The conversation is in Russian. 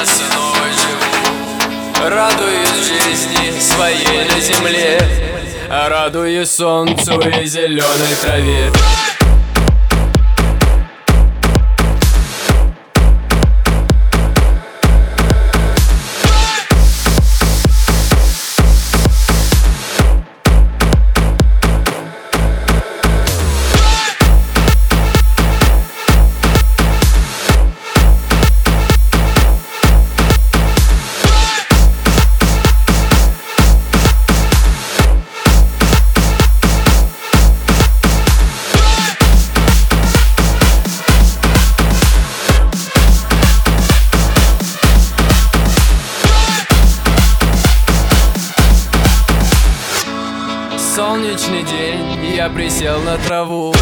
я живу Радуюсь жизни своей на земле Радуюсь солнцу и зеленой траве Солнечный день, я присел на траву